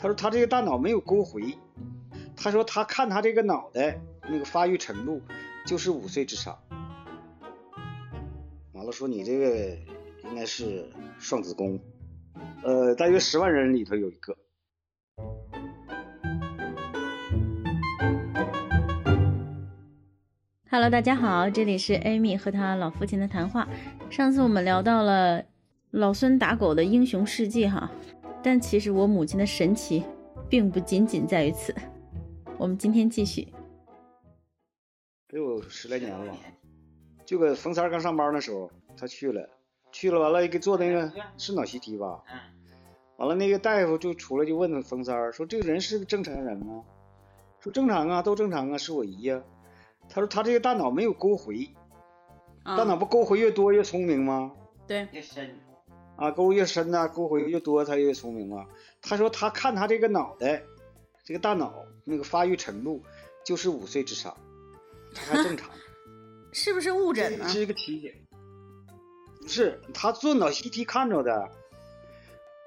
他说他这个大脑没有沟回，他说他看他这个脑袋那个发育程度就是五岁智商。完了说你这个应该是双子宫，呃，大约十万人里头有一个。Hello，大家好，这里是 Amy 和她老父亲的谈话。上次我们聊到了老孙打狗的英雄事迹哈，但其实我母亲的神奇并不仅仅在于此。我们今天继续。得有十来年了吧？就搁冯三刚上班那时候，他去了，去了完了给做那个是脑 CT 吧？完了那个大夫就出来就问冯三说：“这个人是个正常人吗？”说：“正常啊，都正常啊，是我姨呀。”他说他这个大脑没有沟回，大脑不沟回越多越聪明吗？对，越深啊，沟越深呐，沟回越多他越聪明嘛。他说他看他这个脑袋，这个大脑那个发育程度就是五岁智商，他还正常。是不是误诊呢？是一个体检，不是他做脑 CT 看着的。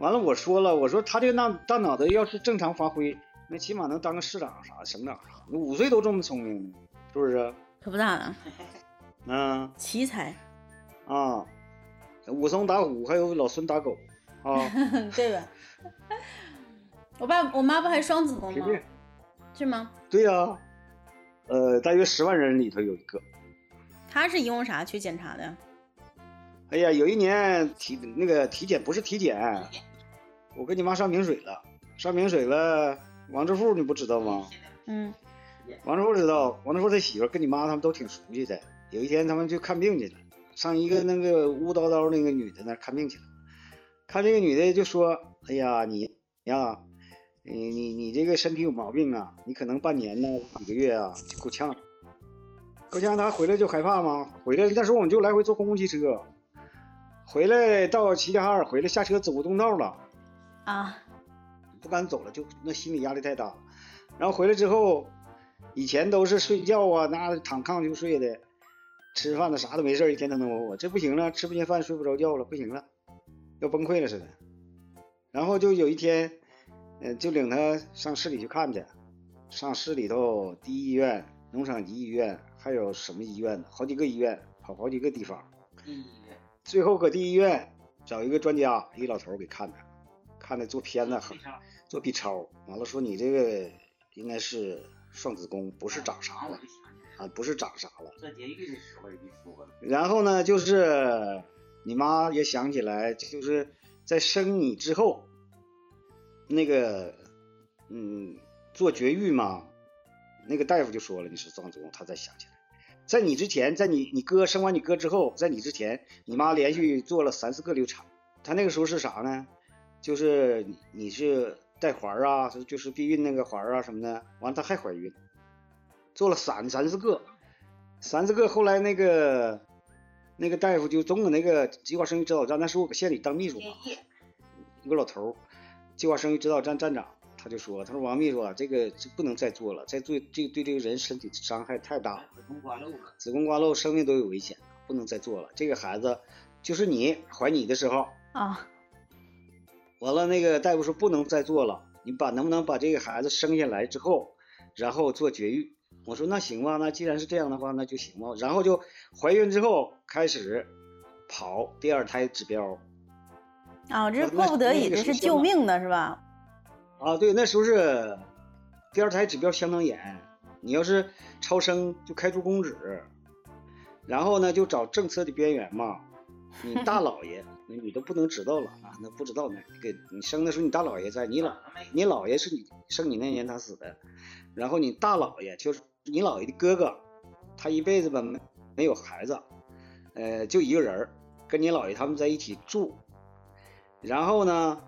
完了我说了，我说他这个大大脑袋要是正常发挥，那起码能当个市长啥、省长啥，五岁都这么聪明。是不是？可不咋的，嗯，奇才啊，武松打虎，还有老孙打狗啊，对吧？我爸我妈不还双子宫吗？是吗？对呀，呃，大约十万人里头有一个。他是因为啥去检查的？哎呀，有一年体那个体检不是体检，我跟你妈上明水了，上明水了，王致富你不知道吗？嗯。王志富知道，王志富他媳妇跟你妈他们都挺熟悉的。有一天他们去看病去了，上一个那个乌叨叨那个女的那看病去了。看这个女的就说：“哎呀，你呀，你你你这个身体有毛病啊，你可能半年呢几个月啊就够呛了。够呛他回来就害怕吗？回来那时候我们就来回坐公共汽车，回来到齐齐哈尔回来下车走不动道了啊，不敢走了，就那心理压力太大了。然后回来之后。以前都是睡觉啊，那躺炕就睡的，吃饭的啥都没事，一天腾腾活活。这不行了，吃不进饭，睡不着觉了，不行了，要崩溃了似的。然后就有一天，嗯，就领他上市里去看去，上市里头第一医院、农场级医院，还有什么医院呢好几个医院，跑好几个地方。第一医院。最后搁第一医院找一个专家，一老头给看的，看的做片子，做 B 超，完了说你这个应该是。双子宫不是长啥了啊，不是长啥了。做节育的时候就说了。然后呢，就是你妈也想起来，就是在生你之后，那个嗯做绝育嘛，那个大夫就说了你是双子宫，他才想起来，在你之前，在你你哥生完你哥之后，在你之前，你妈连续做了三四个流产，她那个时候是啥呢？就是你你是。带环啊，就是避孕那个环啊什么的，完了她还怀孕，做了三三四个，三四个，后来那个那个大夫就总搁那个计划生育指导站，那时候我搁县里当秘书嘛，一个老头，计划生育指导站站长，他就说，他说王秘书啊，这个这不能再做了，再做这对这个人身体伤害太大，子宫刮漏了，子宫刮漏，生命都有危险，不能再做了，这个孩子就是你怀你的时候啊。完了，那个大夫说不能再做了，你把能不能把这个孩子生下来之后，然后做绝育？我说那行吧，那既然是这样的话，那就行吧。然后就怀孕之后开始跑第二胎指标。啊，这是迫不得已，这是救命的是吧？啊，对，那时候是第二胎指标相当严，你要是超生就开除公职，然后呢就找政策的边缘嘛，你大老爷。那你都不能知道了啊！那不知道呢。那个你生的时候，你大老爷在，你老你姥爷是你生你那年他死的，然后你大老爷就是你姥爷的哥哥，他一辈子吧没没有孩子，呃，就一个人跟你姥爷他们在一起住，然后呢，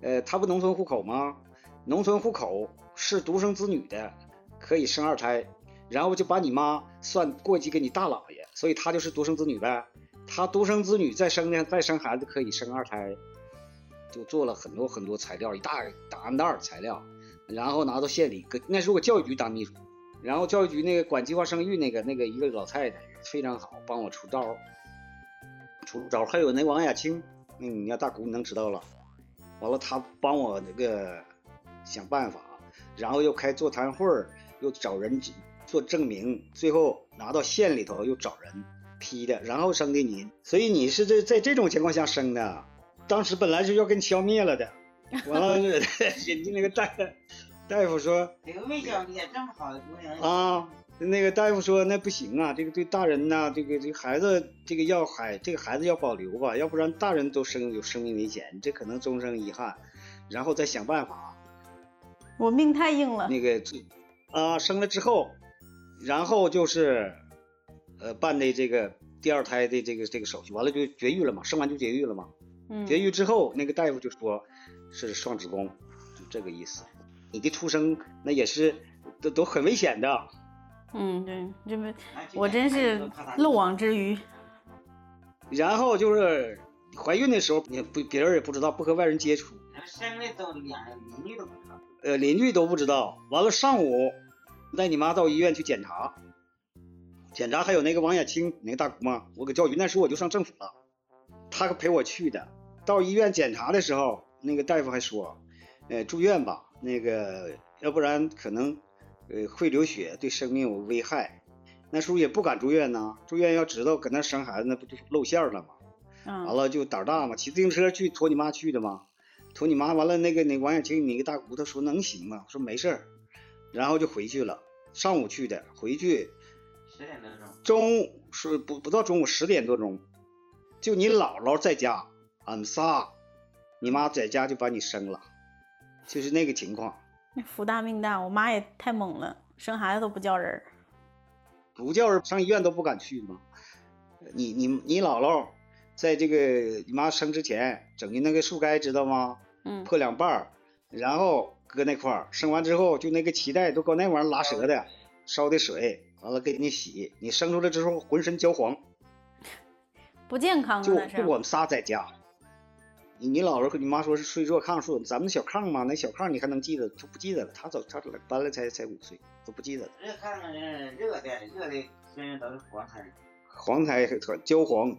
呃，他不农村户口吗？农村户口是独生子女的可以生二胎，然后就把你妈算过继给你大姥爷，所以他就是独生子女呗。他独生子女再生呢，再生孩子可以生二胎，就做了很多很多材料，一大档案袋材料，然后拿到县里，搁那时候我教育局当秘书，然后教育局那个管计划生育那个那个一个老太太非常好，帮我出招，出招，还有那王亚青，那，你要大姑你能知道了，完了他帮我那个想办法，然后又开座谈会儿，又找人做证明，最后拿到县里头又找人批的，然后生的你，所以你是在在这种情况下生的。当时本来是要给你消灭了的，完了 人家那个大大夫说这个没教你这么好的姑娘啊，那个大夫说那不行啊，这个对大人呐，这个这个孩子这个要孩这个孩子要保留吧，要不然大人都生有生命危险，这可能终生遗憾，然后再想办法。我命太硬了。那个啊，生了之后，然后就是呃办的这个第二胎的这个这个手续，完了就绝育了嘛，生完就绝育了嘛。嗯，绝育之后，那个大夫就说是双子宫，就这个意思。你的出生那也是都都很危险的。嗯，对，这不我真是漏网之鱼。然后就是怀孕的时候，你不别人也不知道，不和外人接触。生的都连邻居都不知道。呃，邻居都不知道。完了上午带你妈到医院去检查，检查还有那个王亚青那个大姑妈，我搁教育那时候我就上政府了，他陪我去的。到医院检查的时候，那个大夫还说，呃，住院吧，那个要不然可能呃会流血，对生命有危害。那时候也不敢住院呐，住院要知道搁那生孩子，那不就露馅了吗？完了就胆大嘛，骑自行车去驮你妈去的嘛，驮你妈完了，那个那王小青那个大姑她说能行吗？说没事儿，然后就回去了。上午去的，回去十点多钟，中午是不不到中午十点多钟，就你姥姥在家。俺们仨，你妈在家就把你生了，就是那个情况。福大命大，我妈也太猛了，生孩子都不叫人，不叫人上医院都不敢去吗？你你你姥姥在这个你妈生之前整的那个树干知道吗？嗯，破两半儿，然后搁那块儿，生完之后就那个脐带都搁那玩意儿拉折的，烧的水，完了给你洗，你生出来之后浑身焦黄，不健康啊。就我们仨在家。你你姥姥和你妈说是睡坐炕，睡咱们小炕嘛，那小炕你还能记得？就不记得了。他走，他搬来才才五岁，都不记得了。这炕呢热的热的，身上都是黄胎，黄胎和焦黄。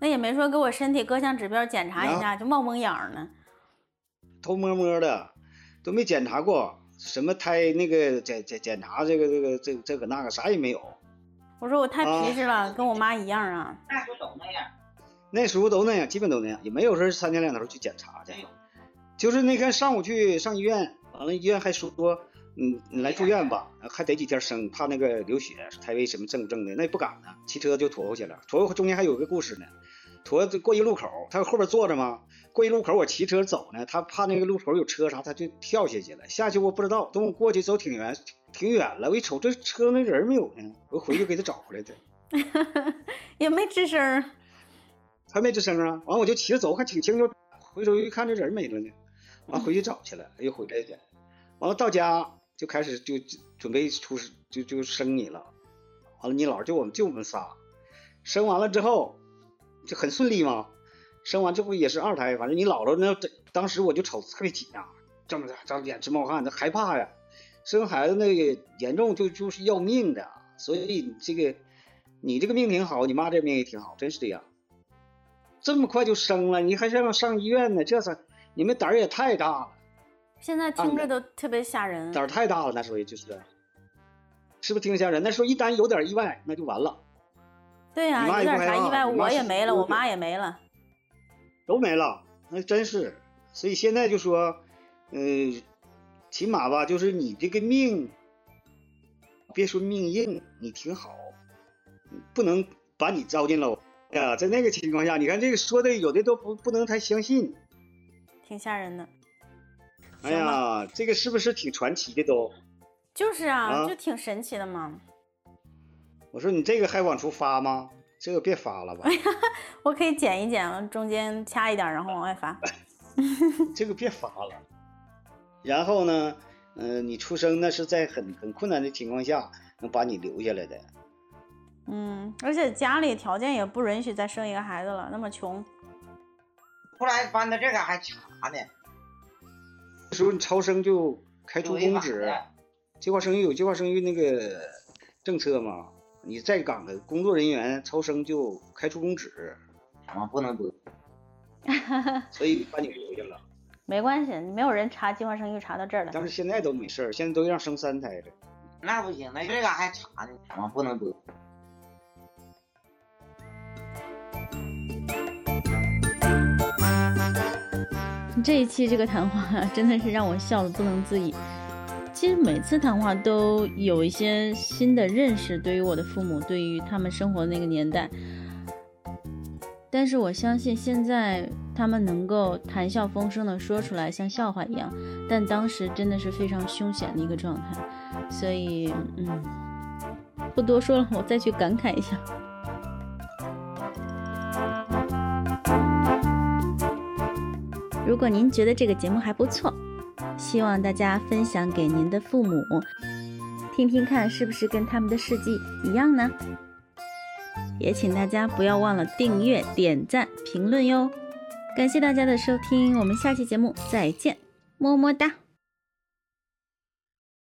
那也没说给我身体各项指标检查一下，就冒蒙痒呢。偷摸摸的，都没检查过，什么胎那个检检检查这个这个这这个那个啥也没有。我说我太皮实了，啊、跟我妈一样啊。那时候都那样。那时候都那样，基本都那样，也没有说三天两头去检查去。就是那天上午去上医院，完了医院还说，嗯，你来住院吧，还得几天生，怕那个流血，胎位什么正不正的，那也不敢呢，骑车就驮回去了。驮中间还有个故事呢，驮过一路口，他后边坐着嘛，过一路口我骑车走呢，他怕那个路口有车啥，他就跳下去了。下去我不知道，等我过去走挺远，挺远了，我一瞅这车那人没有呢，我回去给他找回来的。也没吱声。还没吱声啊！完我就骑着走，还挺轻就回头一看这人没了呢，完回去找去了，又回来的。完了到家就开始就准备出就就生你了。完了你姥就我们就我们仨，生完了之后就很顺利嘛。生完之后也是二胎，反正你姥姥那当时我就瞅特别紧张，这么着张脸直冒汗，那害怕呀。生孩子那个严重就就是要命的，所以这个你这个命挺好，你妈这命也挺好，真是这样。这么快就生了，你还让上医院呢？这是你们胆儿也太大了。现在听着都特别吓人。胆儿太大了，那时候也就是，是不是挺吓人？那时候一旦有点意外，那就完了。对呀、有点啥意外，我也没了，我妈也没了，都没了。那真是，所以现在就说，呃，起码吧，就是你这个命，别说命硬，你挺好，不能把你糟践了。呀，在那个情况下，你看这个说的有的都不不能太相信，挺吓人的。哎呀，这个是不是挺传奇的都？就是啊，啊就挺神奇的嘛。我说你这个还往出发吗？这个别发了吧，我可以剪一剪，中间掐一点，然后往外发。这个别发了。然后呢，嗯、你出生那是在很很困难的情况下能把你留下来的。嗯，而且家里条件也不允许再生一个孩子了，那么穷。后来搬到这个还查呢，那时候你超生就开除公职，计划生育有计划生育那个政策嘛，你在岗的工作人员超生就开除公职，咱们不能得。所以把你留下了。没关系，没有人查计划生育查到这儿了。但是现在都没事儿，现在都让生三胎了。那不行，那这个还查呢，我不能播。这一期这个谈话 真的是让我笑得不能自已。其实每次谈话都有一些新的认识，对于我的父母，对于他们生活的那个年代。但是我相信现在他们能够谈笑风生的说出来，像笑话一样。但当时真的是非常凶险的一个状态，所以嗯，不多说了，我再去感慨一下。如果您觉得这个节目还不错，希望大家分享给您的父母，听听看是不是跟他们的事迹一样呢？也请大家不要忘了订阅、点赞、评论哟！感谢大家的收听，我们下期节目再见，么么哒。